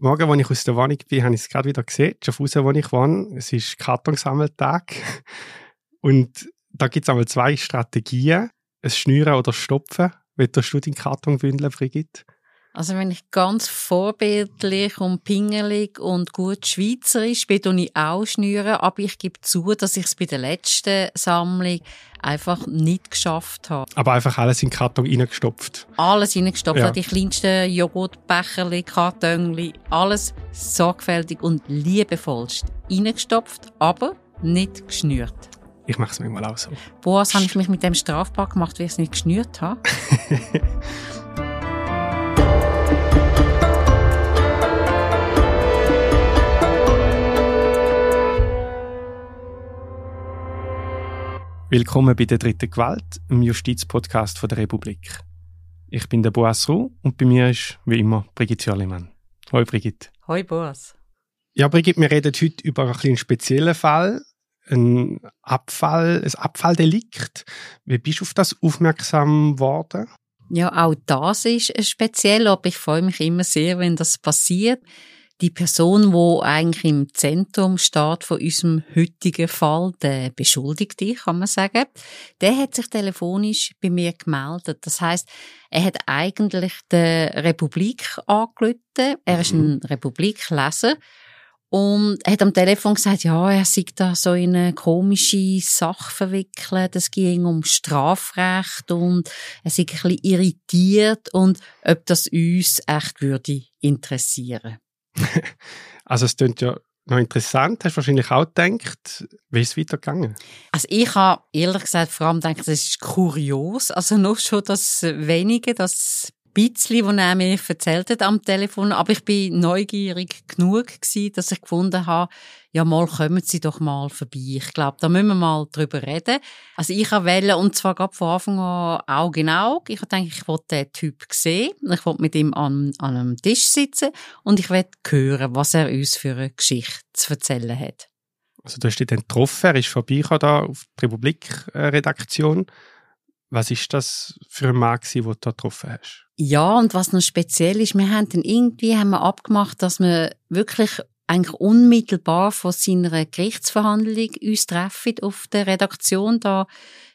Heute Morgen, als ich aus der Wohnung bin, habe ich es gerade wieder gesehen, schon raus, wo ich wohne. Es ist Kartonsammeltag. Und da gibt es einmal zwei Strategien. Ein Schnüren oder Stopfen. Wie tust du deinen Karton bündeln, Brigitte? Also wenn ich ganz vorbildlich und pingelig und gut schweizerisch bin, tue ich auch schnüren, aber ich gebe zu, dass ich es bei der letzten Sammlung einfach nicht geschafft habe. Aber einfach alles in den Karton reingestopft? Alles reingestopft, ja. die kleinsten Joghurtbecherli, Kartönli, alles sorgfältig und liebevollst reingestopft, aber nicht geschnürt. Ich mache es manchmal auch so. Boas, habe ich mich mit dem strafbar gemacht, weil ich es nicht geschnürt habe? Willkommen bei der dritten Gewalt, im Justizpodcast der Republik. Ich bin der Boas Ruh und bei mir ist, wie immer, Brigitte Jörlimann. Hoi Brigitte. Hoi Boas. Ja, Brigitte, wir reden heute über einen kleinen speziellen Fall, ein Abfall, ein Abfalldelikt. Wie bist du auf das aufmerksam geworden? Ja, auch das ist speziell, aber ich freue mich immer sehr, wenn das passiert die Person, wo eigentlich im Zentrum steht von unserem heutigen Fall, der Beschuldigte, kann man sagen, der hat sich telefonisch bei mir gemeldet. Das heißt, er hat eigentlich der Republik angerufen. Er ist ein mhm. Republikleser. Und er hat am Telefon gesagt, ja, er sei da so in eine komische Sache verwickelt. Es ging um Strafrecht und er sei ein bisschen irritiert und ob das uns echt würde interessieren. also es klingt ja noch interessant. Hast du wahrscheinlich auch gedacht, wie ist es weitergegangen? Also ich habe ehrlich gesagt vor allem gedacht, das ist kurios. Also noch schon das Wenige, das bisschen, was er mir erzählt hat am Telefon, aber ich bin neugierig genug dass ich gefunden habe, ja mal kommen Sie doch mal vorbei. Ich glaube, da müssen wir mal drüber reden. Also ich wählen und zwar gerade von Anfang an Auge in Auge. Ich denke, ich wollte den Typ sehen. Ich wollte mit ihm an, an einem Tisch sitzen und ich wollte hören, was er uns für eine Geschichte zu erzählen hat. Also du hast ihn dann getroffen, er ist vorbeigekommen da auf die Republik-Redaktion. Was ist das für ein Mann, den du da getroffen hast? Ja, und was noch speziell ist, wir haben dann irgendwie haben wir abgemacht, dass wir wirklich eigentlich unmittelbar vor seiner Gerichtsverhandlung uns treffen auf der Redaktion da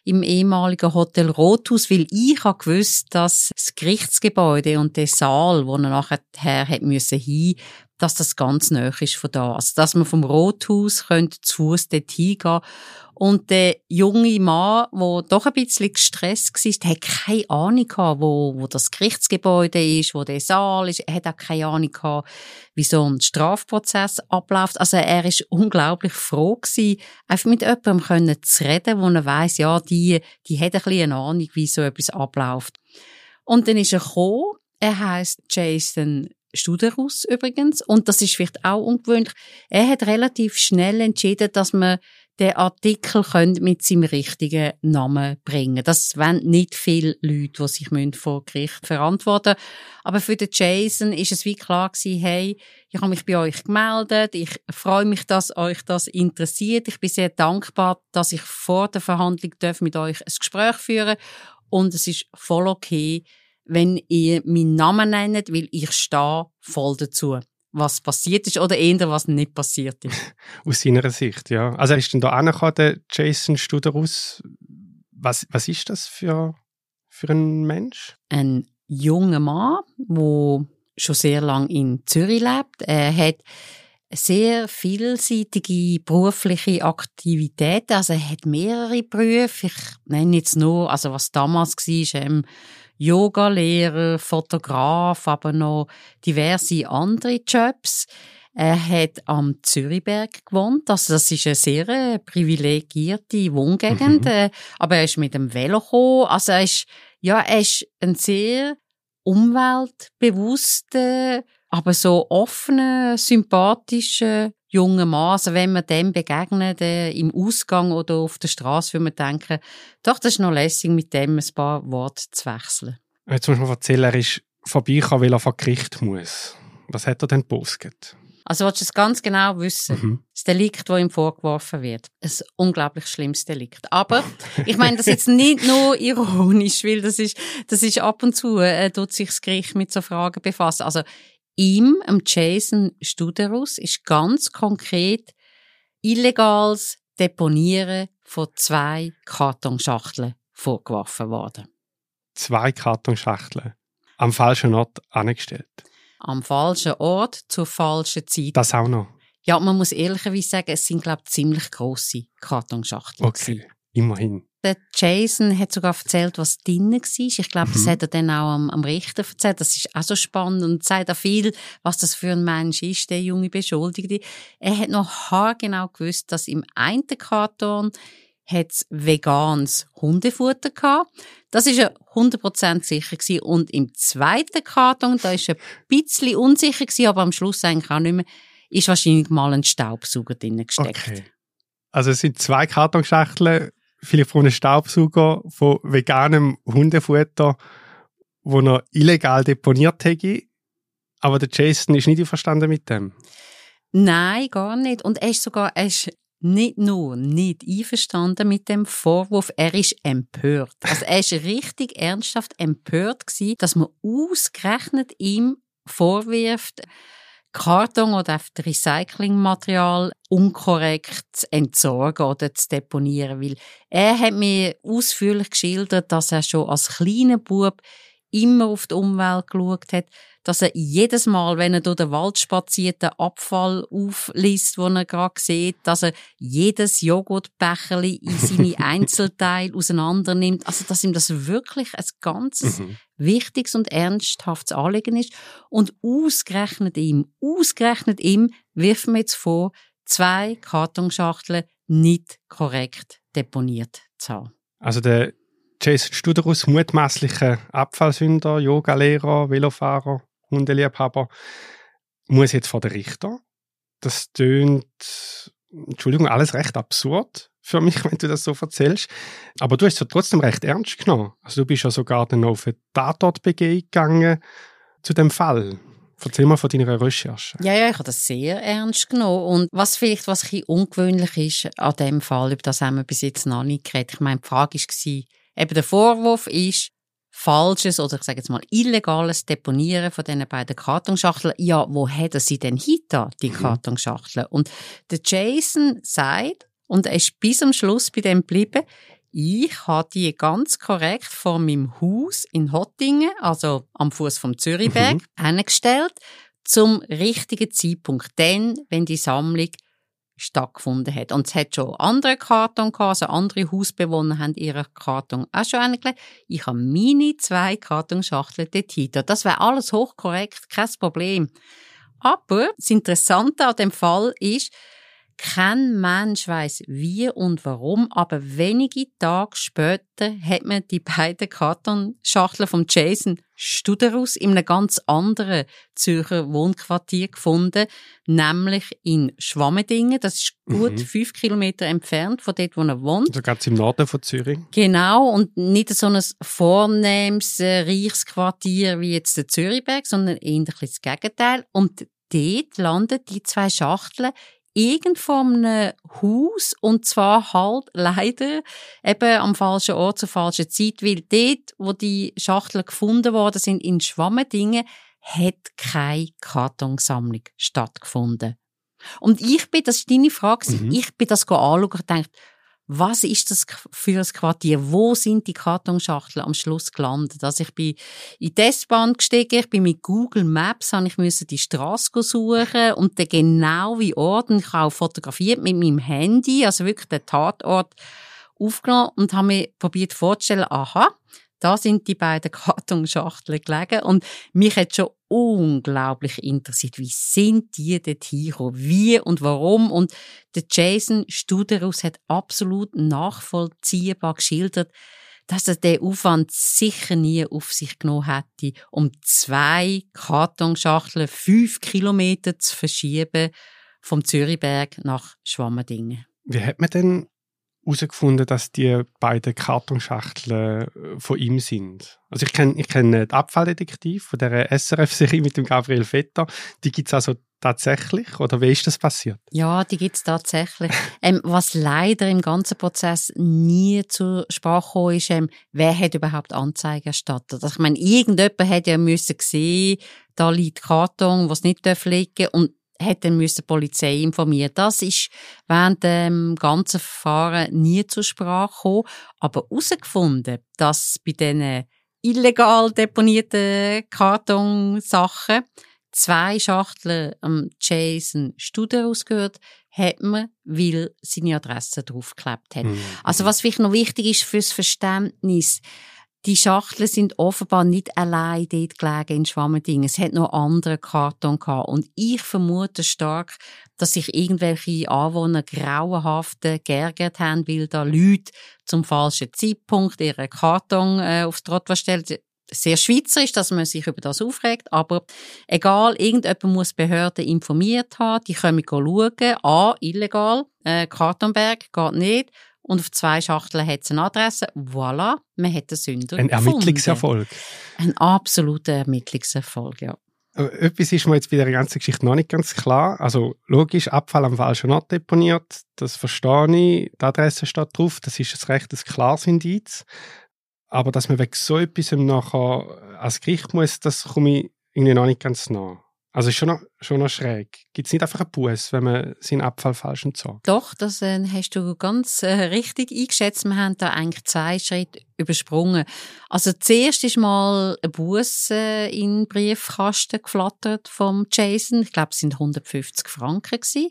im ehemaligen Hotel Rothaus, weil ich habe gewusst, dass das Gerichtsgebäude und der Saal, wo er nachher hat müssen hin, dass das ganz nah ist von da. Also, dass man vom Rothaus könnte zu Fuß dort hingehen und der junge Mann, der doch ein bisschen gestresst war, hat keine Ahnung gehabt, wo, wo das Gerichtsgebäude ist, wo der Saal ist. Er hat auch keine Ahnung gehabt, wie so ein Strafprozess abläuft. Also er ist unglaublich froh gewesen, einfach mit jemandem können zu reden, wo er weiss, ja, die, die hat ein bisschen eine Ahnung, wie so etwas abläuft. Und dann ist er gekommen. Er heißt Jason Studerus übrigens. Und das ist vielleicht auch ungewöhnlich. Er hat relativ schnell entschieden, dass man den Artikel mit seinem richtigen Namen bringen. Das wollen nicht viele Leute, die sich vor Gericht verantworten müssen. Aber für den Jason ist es wie klar gewesen, hey, ich habe mich bei euch gemeldet, ich freue mich, dass euch das interessiert. Ich bin sehr dankbar, dass ich vor der Verhandlung mit euch ein Gespräch führen und es ist voll okay, wenn ihr meinen Namen nennt, weil ich stehe voll dazu was passiert ist oder eher was nicht passiert ist. Aus seiner Sicht, ja. Also er ist dann da angekommen, der Jason Studerus. Was, was ist das für, für ein Mensch? Ein junger Mann, der schon sehr lange in Zürich lebt. Er hat sehr vielseitige berufliche Aktivitäten. Also er hat mehrere Berufe. Ich nenne jetzt nur, also was damals war, ähm, Yoga-Lehrer, Fotograf, aber noch diverse andere Jobs. Er hat am Zürichberg gewohnt. Also das ist eine sehr äh, privilegierte Wohngegend. Mhm. Äh, aber er ist mit dem Velo gekommen. Also er ist, ja, er ist ein sehr umweltbewusster, aber so offener, sympathischer junger Mann. Also wenn man dem begegnet, äh, im Ausgang oder auf der Straße, würde man denken, doch, das ist noch lässig, mit dem ein paar Worte zu wechseln. Jetzt muss man erzählen, er ist vorbeigekommen, weil er vor Gericht muss. Was hat er denn gepostet? Also willst du es ganz genau wissen? Mhm. Das Delikt, das ihm vorgeworfen wird. Ein unglaublich schlimmes Delikt. Aber ich meine das jetzt nicht nur ironisch, weil das ist, das ist ab und zu, äh, tut sich das Gericht mit so Fragen befassen. Also ihm, am Jason Studerus, ist ganz konkret illegales Deponieren von zwei Kartonschachteln vorgeworfen worden. Zwei Kartonschachteln am falschen Ort angestellt. Am falschen Ort zur falschen Zeit. Das auch noch. Ja, man muss ehrlicherweise sagen, es sind, glaube ich, ziemlich grosse Kartonschachteln. Okay, immerhin. Der Jason hat sogar erzählt, was drin war. Ich glaube, das Mhm. hat er dann auch am, am Richter erzählt. Das ist auch so spannend und zeigt auch viel, was das für ein Mensch ist, der junge Beschuldigte. Er hat noch haargenau gewusst, dass im einen Karton hat's veganes Hundefutter gehabt. Das ist er 100% sicher gewesen. Und im zweiten Karton, da ist er ein bisschen unsicher gewesen, aber am Schluss eigentlich auch nicht mehr, ist wahrscheinlich mal ein Staubsauger drin gesteckt. Okay. Also es sind zwei Kartonschachteln, vielleicht von einem Staubsauger von veganem Hundefutter, wo er illegal deponiert hätte. Aber der Jason ist nicht einverstanden mit dem. Nein, gar nicht. Und er ist sogar, er ist nicht nur nicht einverstanden mit dem Vorwurf, er ist empört. Also er ist richtig ernsthaft empört gewesen, dass man ausgerechnet ihm vorwirft, Karton oder einfach Recyclingmaterial unkorrekt zu entsorgen oder zu deponieren, weil er hat mir ausführlich geschildert, dass er schon als kleiner Bub immer auf die Umwelt geschaut hat, dass er jedes Mal, wenn er durch den Wald spaziert, den Abfall aufliest, den er gerade sieht, dass er jedes Joghurtbecherli in seine Einzelteile auseinander nimmt. Also, dass ihm das wirklich ein ganz Mhm. wichtiges und ernsthaftes Anliegen ist. Und ausgerechnet ihm, ausgerechnet ihm wirft man jetzt vor, zwei Kartonschachteln nicht korrekt deponiert zu haben. Also der Jason Studerus, mutmaßlicher Abfallsünder, Yogalehrer, Velofahrer, Hundeliebhaber, muss jetzt vor den Richter. Das tönt, Entschuldigung, alles recht absurd für mich, wenn du das so erzählst. Aber du hast es ja trotzdem recht ernst genommen. Also du bist ja sogar dann auf eine Tatortbegehung gegangen zu dem Fall. Erzähl mal von deiner Recherche. Ja, ja, ich habe das sehr ernst genommen. Und was vielleicht was ein ungewöhnlich ist an dem Fall, über das haben wir bis jetzt noch nicht geredet. Ich meine, die Frage war, eben der Vorwurf ist, falsches oder ich sage jetzt mal illegales Deponieren von diesen beiden Kartonschachteln. Ja, wo er sie denn hinter, die Mhm. Kartonschachteln? Und der Jason sagt, und er ist bis zum Schluss bei dem geblieben, ich habe die ganz korrekt vor meinem Haus in Hottingen, also am Fuß vom Zürichberg, Mhm. hingestellt, zum richtigen Zeitpunkt, dann, wenn die Sammlung stattgefunden hat. Und es hat schon andere Karton gehabt, also andere Hausbewohner haben ihre Karton auch schon angelegt. Ich habe meine zwei Kartonschachteln dort. Das wäre alles hochkorrekt, kein Problem. Aber das Interessante an dem Fall ist, kein Mensch weiß wie und warum, aber wenige Tage später hat man die beiden Kartonschachteln von Jason Studerus in einem ganz anderen Zürcher Wohnquartier gefunden, nämlich in Schwammendingen. Das ist gut Mhm. fünf Kilometer entfernt von dort, wo er wohnt. Also ganz im Norden von Zürich. Genau, und nicht so ein vornehmes äh, Reichsquartier wie jetzt der Zürichberg, sondern eher das Gegenteil. Und dort landen die zwei Schachteln irgend von einem Haus und zwar halt leider eben am falschen Ort zur falschen Zeit, weil dort, wo die Schachteln gefunden worden sind, in Schwammendingen, hat keine Kartonsammlung stattgefunden. Und ich bin, das ist deine Frage, Mhm. ich bin das anschauen und dachte, was ist das für ein Quartier? Wo sind die Kartonschachteln am Schluss gelandet? Also ich bin in die S-Bahn gestiegen, ich bin mit Google Maps, habe ich müssen die Straße suchen und den genauen Ort, und ich habe auch fotografiert mit meinem Handy, also wirklich den Tatort aufgenommen und habe mir probiert vorzustellen, aha, da sind die beiden Kartonschachteln gelegen und mich hat schon unglaublich interessiert, wie sind die dort hingekommen, wie und warum? Und der Jason Studerus hat absolut nachvollziehbar geschildert, dass er den Aufwand sicher nie auf sich genommen hätte, um zwei Kartonschachteln fünf Kilometer zu verschieben vom Zürichberg nach Schwammendingen. Wie hat man denn herausgefunden, dass die beiden Kartonschachteln äh, von ihm sind? Also ich kenne ich kenn den Abfalldetektiv von der SRF-Serie mit dem Gabriel Vetter. Die gibt es also tatsächlich oder wie ist das passiert? Ja, die gibt es tatsächlich. ähm, was leider im ganzen Prozess nie zur Sprache gekommen ist, ähm, wer hat überhaupt Anzeige erstattet? Also ich meine, irgendjemand hätte ja müssen sehen, da liegt Karton, was nicht liegen darf und hätte müssen die Polizei informieren. Das ist während dem ganzen Verfahren nie zur Sprache gekommen, aber herausgefunden, dass bei diesen illegal deponierten Kartonsachen zwei Schachteln am Jason Studer ausgehört, hat man, weil seine Adresse draufgeklebt hat. Mhm. Also was vielleicht noch wichtig ist fürs Verständnis, die Schachteln sind offenbar nicht allein dort gelegen in Schwammending. Es hat noch andere Karton gehabt. Und ich vermute stark, dass sich irgendwelche Anwohner grauenhaft geärgert haben, weil da Leute zum falschen Zeitpunkt ihren Karton äh, aufs Trottoir stellen sehr schweizerisch, dass man sich über das aufregt, aber egal, irgendjemand muss Behörden informiert haben, die können schauen, ah, illegal, äh, Kartonberg geht nicht, und auf zwei Schachteln hat es eine Adresse. Voilà, man hat den Sünder Ein Ermittlungserfolg. Ein absoluter Ermittlungserfolg, ja. Etwas ist mir jetzt bei der ganzen Geschichte noch nicht ganz klar. Also logisch, Abfall am falschen Ort deponiert, das verstehe ich. Die Adresse steht drauf, das ist ein recht klares Indiz. Aber dass man wegen so etwas nachher als Gericht muss, das komme ich irgendwie noch nicht ganz nah. Also ist schon noch, schon noch schräg. Gibt es nicht einfach einen Buß, wenn man seinen Abfall falsch entsorgt? Doch, das äh, hast du ganz äh, richtig eingeschätzt. Wir haben da eigentlich zwei Schritte übersprungen. Also zuerst ist mal ein Buß äh, in den Briefkasten geflattert vom Jason. Ich glaube, es sind 150 Franken gewesen.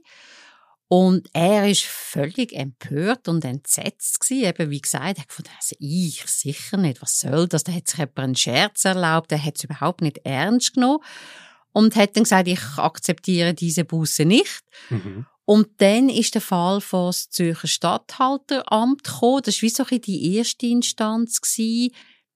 Und er ist völlig empört und entsetzt gewesen. Eben, wie gesagt, er hat gefunden, also ich sicher nicht. Was soll das? Da hat sich jemand einen Scherz erlaubt. Er hat es überhaupt nicht ernst genommen und hat dann gesagt, ich akzeptiere diese Buße nicht. Mhm. Und dann ist der Fall vor das Zürcher Stadthalteramt gekommen. Das war wie so ein die erste Instanz. Gewesen.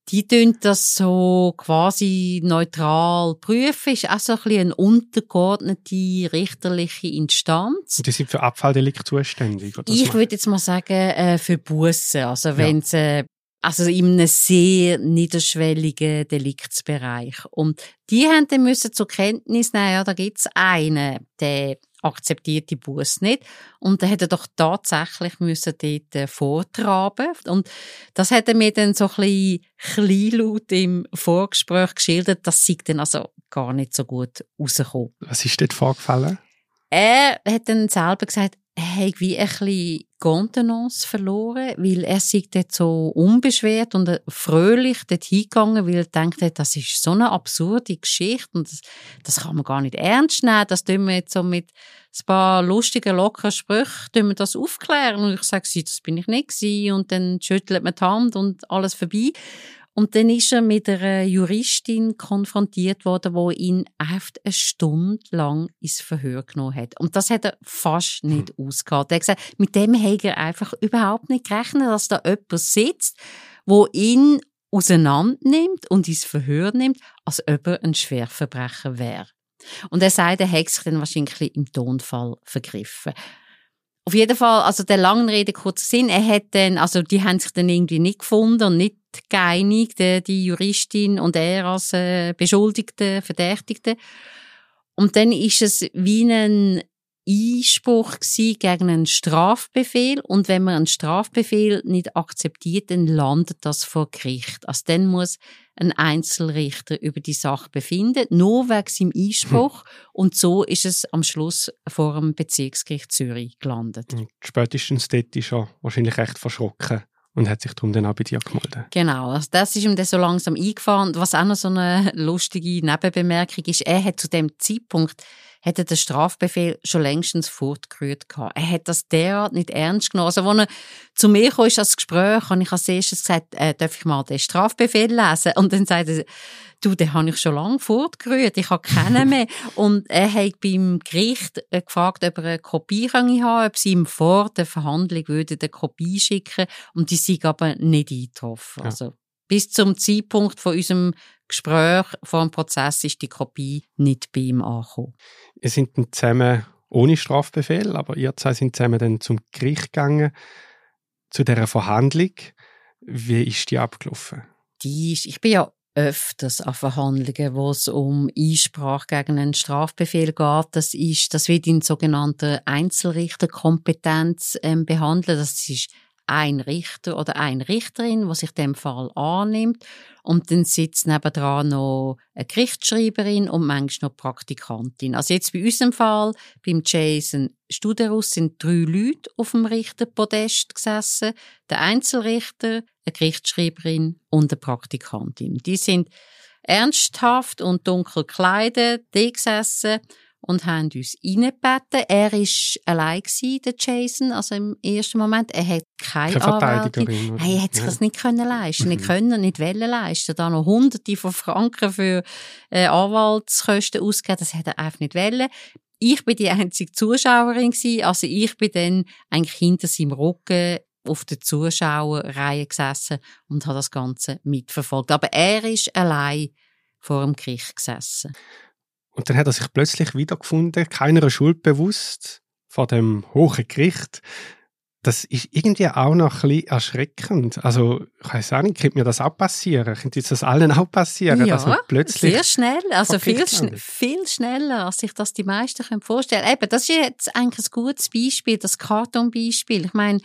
Die tun das so quasi neutral prüfen. Ist auch so ein bisschen eine untergeordnete richterliche Instanz. Und die sind für Abfalldelikt zuständig? Oder ich würde jetzt mal sagen, äh, für Bussen. Also wenn es äh, also in einem sehr niederschwelligen Deliktsbereich. Und die haben dann müssen zur Kenntnis nehmen, ja, da gibt's einen, der akzeptiert die Buß nicht. Und dann hat er doch tatsächlich müssen dort äh, vortraben. Und das hat er mir dann so ein bisschen kleinlaut im Vorgespräch geschildert. Das sieht dann also gar nicht so gut rausgekommen. Was ist dort vorgefallen? Er hat dann selber gesagt, er hat wie ein bisschen Contenance verloren, weil er sich dort so unbeschwert und fröhlich dort hingegangen, weil er denkt, das ist so eine absurde Geschichte und das, das kann man gar nicht ernst nehmen. Das tun wir jetzt so mit ein paar lustigen, lockeren Sprüchen tun wir das aufklären. Und ich sage, das bin ich nicht gewesen. Und dann schüttelt man die Hand und alles vorbei. Und dann ist er mit einer Juristin konfrontiert worden, wo ihn einfach eine Stunde lang ins Verhör genommen hat. Und das hat er fast nicht hm. ausgehalten. Er hat gesagt, mit dem hat er einfach überhaupt nicht gerechnet, dass da jemand sitzt, wo ihn auseinandernimmt und ins Verhör nimmt, als ob er ein Schwerverbrecher wäre. Und er sagt, er hätte sich dann wahrscheinlich im Tonfall vergriffen. Auf jeden Fall, also der langen Rede kurzer Sinn, er hat dann, also die haben sich dann irgendwie nicht gefunden und nicht geeinigt, die Juristin und er als äh, Beschuldigte, Verdächtigte. Und dann ist es wie ein Einspruch gegen einen Strafbefehl und wenn man einen Strafbefehl nicht akzeptiert, dann landet das vor Gericht. Also dann muss ein Einzelrichter über die Sache befinden, nur wegen seinem Einspruch hm. und so ist es am Schluss vor dem Bezirksgericht Zürich gelandet. Und spätestens dort ist er wahrscheinlich recht verschrocken und hat sich darum dann auch bei dir gemeldet. Genau, also das ist ihm dann so langsam eingefahren. Was auch noch so eine lustige Nebenbemerkung ist, er hat zu dem Zeitpunkt hätte der Strafbefehl schon längstens fortgerührt gehabt. Er hat das derart nicht ernst genommen. Also, als er zu mir kam, ist als Gespräch, habe ich als erstes gesagt, äh, darf ich mal den Strafbefehl lesen? Und dann sagte er, du, den habe ich schon lange fortgerührt, ich habe keinen mehr. Und er hat beim Gericht äh, gefragt, ob er eine Kopie kann haben, ob sie ihm vor der Verhandlung würde eine Kopie schicken und die sind aber nicht eingetroffen. Ja. Also, bis zum Zeitpunkt von unserem Gespräch vor dem Prozess ist die Kopie nicht bei ihm angekommen. Ihr sind dann zusammen ohne Strafbefehl, aber ihr zwei sind zusammen dann zum Gericht gegangen, zu dieser Verhandlung. Wie ist die abgelaufen? Die ist, ich bin ja öfters an Verhandlungen, wo es um Einsprache gegen einen Strafbefehl geht. Das ist, das wird in sogenannter Einzelrichterkompetenz ähm, behandelt. Das ist ein Richter oder eine Richterin, was sich dem Fall annimmt. Und dann sitzt nebendran noch eine Gerichtsschreiberin und manchmal noch Praktikantin. Also jetzt bei unserem Fall, beim Jason Studerus, sind drei Leute auf dem Richterpodest gesessen. Der Einzelrichter, eine Gerichtsschreiberin und eine Praktikantin. Die sind ernsthaft und dunkel gekleidet, die gesessen und haben uns reingebeten. Er war allein gewesen, der Jason, also im ersten Moment. Er hat keine, keine Anwältin. Er hat sich ja. das nicht können leisten, mhm. nicht können, nicht wollen leisten. Da noch hunderte von Franken für äh, Anwaltskosten ausgeben, das hat er einfach nicht wollen. Ich bin die einzige Zuschauerin gewesen, also ich bin dann eigentlich hinter seinem Rücken auf der Zuschauerreihe gesessen und habe das Ganze mitverfolgt. Aber er ist allein vor dem Gericht gesessen. Und dann hat er sich plötzlich wiedergefunden, keiner Schuld bewusst, vor dem hohen Gericht. Das ist irgendwie auch noch ein bisschen erschreckend. Also, ich weiß auch nicht, könnte mir das auch passieren? Könnte das allen auch passieren? Ja, dass man plötzlich sehr schnell. Also viel, schn viel schneller, als sich das die meisten vorstellen können. Eben, das ist jetzt eigentlich ein gutes Beispiel, das Kartonbeispiel. Ich meine,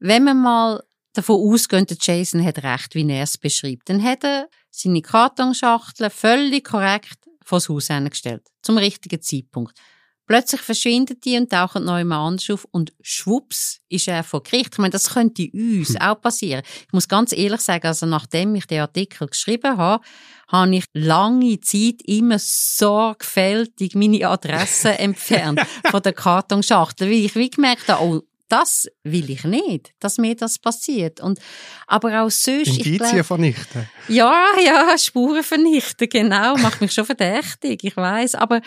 wenn man mal davon ausgeht, Jason hat recht, wie er es beschreibt, dann hat er seine Kartonschachtel völlig korrekt vors Haus gestellt. Zum richtigen Zeitpunkt. Plötzlich verschwindet die und tauchen neu mal anders auf und schwupps ist er vor Gericht. Ich meine, das könnte uns hm. auch passieren. Ich muss ganz ehrlich sagen, also nachdem ich den Artikel geschrieben habe, habe ich lange Zeit immer sorgfältig meine Adresse entfernt von der Kartonschachtel, weil ich wie gemerkt habe, oh, das will ich nicht, dass mir das passiert. Und, aber auch sonst... Indizien vernichten. Ja, ja, Spuren vernichten, genau. Macht mich schon verdächtig, ich weiß. Aber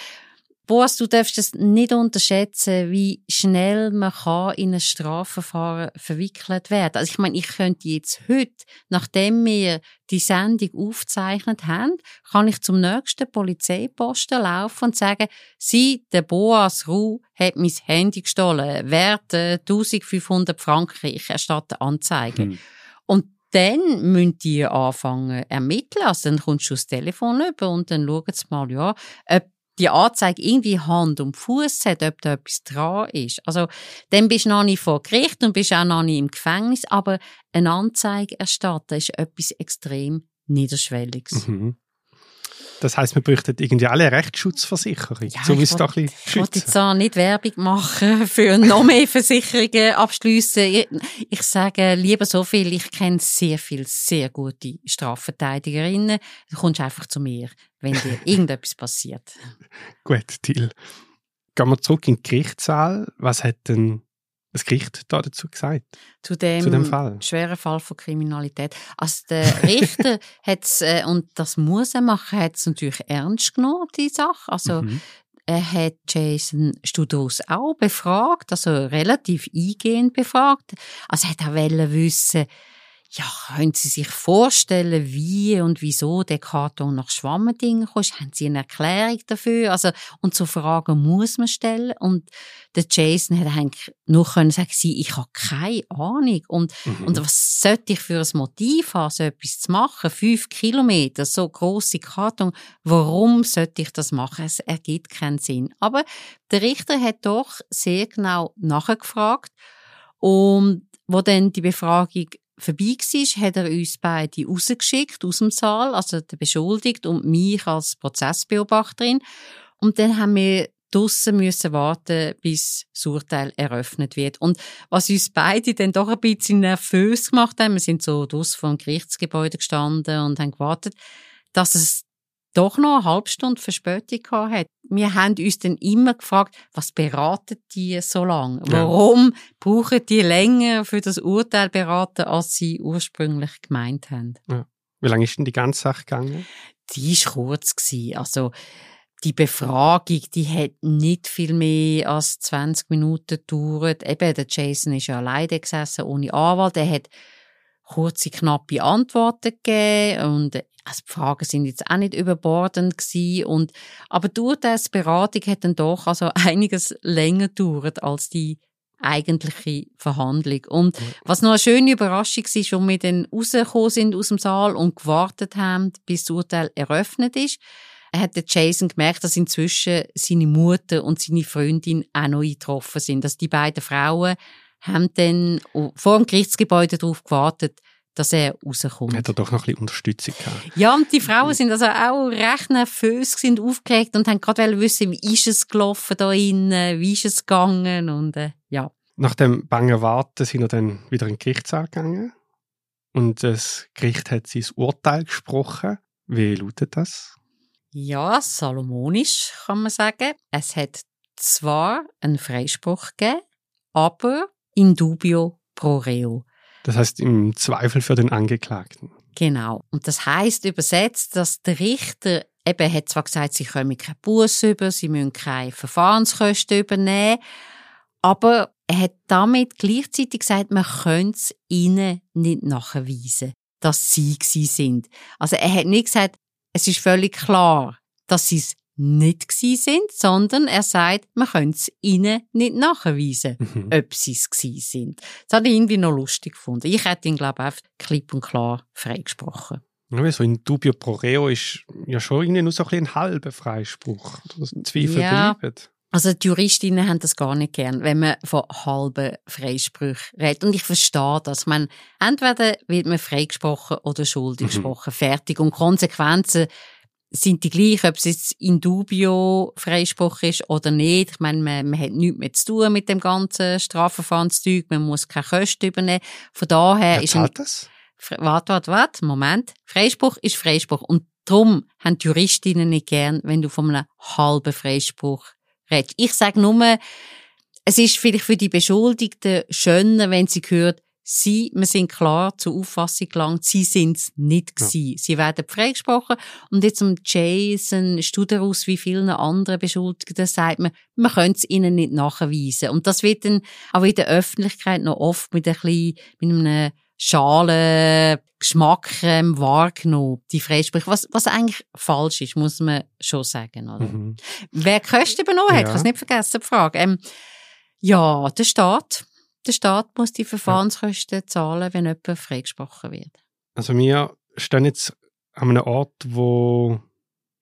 Boas, du darfst es nicht unterschätzen, wie schnell man kann in ein Strafverfahren verwickelt werden. Also ich meine, ich könnte jetzt heute, nachdem wir die Sendung aufgezeichnet haben, kann ich zum nächsten Polizeiposten laufen und sagen, Sie, der Boas Ruh, hat mein Handy gestohlen, Wert 1500 Franken, ich erstatte Anzeige. Hm. Und dann müssen die anfangen ermitteln. Also dann kommst du das Telefon über und dann schauen sie mal, ja, ob die Anzeige irgendwie Hand und Fuß hat, ob da etwas dran ist. Also, dann bist du noch nicht vor Gericht und bist auch noch nicht im Gefängnis, aber eine Anzeige erstatten ist etwas extrem Niederschwelliges. Mhm. Das heißt, wir bräuchten irgendwie alle Rechtsschutzversicherung, ja, um uns da ein bisschen Ich wollte jetzt auch nicht Werbung machen für noch mehr Versicherungen abschliessen. Ich, ich sage lieber so viel, ich kenne sehr viele sehr gute Strafverteidigerinnen. Du kommst einfach zu mir, wenn dir irgendetwas passiert. Gut, Till. Gehen wir zurück in den Gerichtssaal. Was hat denn das Gericht da dazu gesagt? Zu dem, zu dem Fall. schweren Fall von Kriminalität. Also der Richter hat es, äh, und das muss er machen, hat es natürlich ernst genommen, die Sache. Also mhm. er hat Jason Studros auch befragt, also relativ eingehend befragt. Also er hat auch wissen, ja, können Sie sich vorstellen, wie und wieso der Karton nach Schwammendingen kommt? Haben Sie eine Erklärung dafür? Also, und so Fragen muss man stellen. Und der Jason hat eigentlich nur können sagen, ich habe keine Ahnung. Und, mhm. und was sollte ich für ein Motiv haben, so etwas zu machen? Fünf Kilometer, so große Karton. Warum sollte ich das machen? Es ergibt keinen Sinn. Aber der Richter hat doch sehr genau nachgefragt. Und wo dann die Befragung vorbei war, hat er uns beide rausgeschickt aus dem Saal, also der Beschuldigte und mich als Prozessbeobachterin. Und dann haben wir draussen müssen warten, bis das Urteil eröffnet wird. Und was uns beide dann doch ein bisschen nervös gemacht haben, wir sind so draussen vor dem Gerichtsgebäude gestanden und haben gewartet, dass es doch noch eine halbe Stunde Verspätung hat. Wir haben uns dann immer gefragt, was beraten die so lange? Warum ja. brauchen die länger für das Urteil beraten, als sie ursprünglich gemeint haben? Ja. Wie lange ist denn die ganze Sache gegangen? Die war kurz. Gewesen. Also, die Befragung, die hat nicht viel mehr als 20 Minuten gedauert. Eben, der Jason ist ja alleine gesessen, ohne Anwalt. Er hat kurze, knappe Antworten gegeben und also die Fragen sind jetzt auch nicht überbordend gewesen und aber durch das Beratung hat dann doch also einiges länger gedauert als die eigentliche Verhandlung. Und was noch eine schöne Überraschung war, als wir dann rausgekommen sind aus dem Saal und gewartet haben, bis das Urteil eröffnet ist, hat der Jason gemerkt, dass inzwischen seine Mutter und seine Freundin auch noch eingetroffen sind. Dass die beiden Frauen haben dann vor dem Gerichtsgebäude darauf gewartet, dass er rauskommt. Hat er doch noch ein bisschen Unterstützung gehabt. Ja, und die Frauen sind also auch recht nervös, sind aufgeregt und haben gerade wissen, wie ist es gelaufen da innen, wie ist es gegangen und äh, ja. Nach dem bangen Warten sind wir dann wieder in den Gerichtssaal gegangen und das Gericht hat sein Urteil gesprochen. Wie lautet das? Ja, salomonisch kann man sagen. Es hat zwar einen Freispruch gegeben, aber in dubio pro reo. Das heißt im Zweifel für den Angeklagten. Genau. Und das heißt übersetzt, dass der Richter eben hat zwar gesagt, sie können keinen Buß über, sie müssen keine Verfahrenskosten übernehmen, aber er hat damit gleichzeitig gesagt, man könnte es ihnen nicht nachweisen, dass sie sie sind. Also er hat nicht gesagt, es ist völlig klar, dass sie es nicht gsi sind, sondern er sagt, man könnte es ihnen nicht nachweisen, mhm. ob sie es gsi sind. Das hat ich irgendwie noch lustig gefunden. Ich hätte ihn, glaube ich, einfach klipp und klar freigesprochen. Ja, so in dubio pro reo ist ja schon irgendwie nur so ein, ein halber Freispruch. Zweifel ja. bleiben. Also die Juristinnen haben das gar nicht gern, wenn man von halben Freisprüchen redet. Und ich verstehe das. Ich meine, entweder wird man freigesprochen oder schuldig mhm. gesprochen. Fertig. Und Konsequenzen sind die gleich, ob es jetzt in dubio Freispruch ist oder nicht. Ich meine, man, man hat nichts mehr zu tun mit dem ganzen Strafverfahrenszeug, man muss keine Kosten übernehmen. Von daher Wer ist ein, das? Warte, warte, warte, Moment. Freispruch ist Freispruch. Und darum haben die Juristinnen nicht gern, wenn du von einem halben Freispruch redest. Ich sage nur, es ist vielleicht für die Beschuldigten schöner, wenn sie hört, Sie, wir sind klar zur Auffassung gelangt, sie sind es nicht gewesen. Ja. Sie werden freigesprochen. Und jetzt um Jason Studeraus wie vielen anderen Beschuldigten sagt man, man könnte es ihnen nicht nachweisen. Und das wird dann auch in der Öffentlichkeit noch oft mit ein bisschen, mit einem schalen Geschmack ähm, wahrgenommen, die Freisprüche, was, was eigentlich falsch ist, muss man schon sagen. Oder? Mhm. Wer Kosten übernommen hat, ja. kann es nicht vergessen, die Frage. Ähm, ja, der Staat der Staat muss die Verfahrenskosten zahlen, wenn jemand freigesprochen wird. Also wir stehen jetzt an einem Ort, wo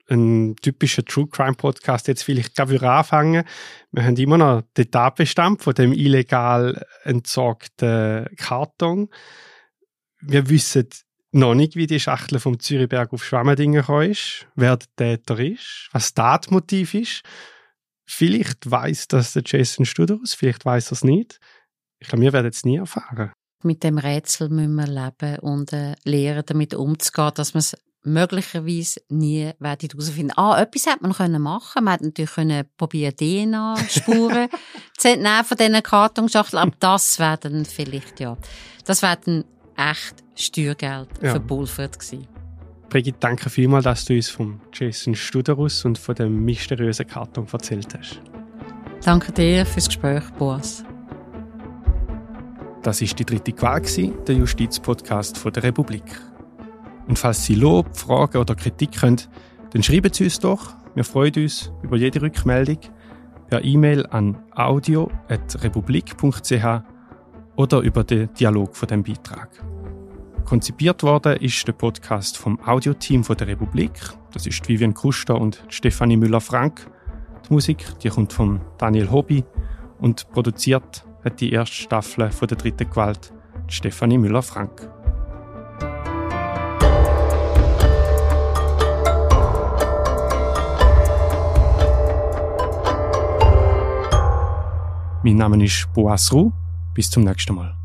ein typischer True Crime Podcast jetzt vielleicht gerade anfangen. Wir haben immer noch den Tatbestand von dem illegal entsorgten Karton. Wir wissen noch nicht, wie die Schachtel vom Zürichberg auf Schwammendingen gekommen ist, wer der Täter ist, was das Tatmotiv ist. Vielleicht weiß das der Jason Studers, vielleicht weiß er es nicht. Ich glaube, wir werden es nie erfahren. Mit dem Rätsel müssen wir leben und äh, lernen, damit umzugehen, dass man es möglicherweise nie werden herausfinden. Ah, etwas hätte man können machen. Man hätte natürlich können probieren DNA-Spuren zu entnehmen von diesen Kartonschachteln. Aber das wäre dann vielleicht ja, das wäre dann echt Steuergeld ja. verpulvert gewesen. Brigitte, danke vielmals, dass du uns vom Jason Studerus und von dem mysteriösen Karton erzählt hast. Danke dir fürs Gespräch, Boas. Das ist die dritte Qual, der Justizpodcast der Republik. Und falls Sie Lob, Fragen oder Kritik haben, dann schreiben Sie uns doch. Wir freuen uns über jede Rückmeldung per E-Mail an audio.republik.ch oder über den Dialog von dem Beitrag. Konzipiert worden ist der Podcast vom Audioteam der Republik. Das ist Vivian Kuster und Stefanie Müller-Frank. Die Musik die kommt von Daniel Hobby und produziert hat die erste Staffel von der dritten Gewalt Stefanie Müller-Frank. Mein Name ist Boas Ruh. Bis zum nächsten Mal.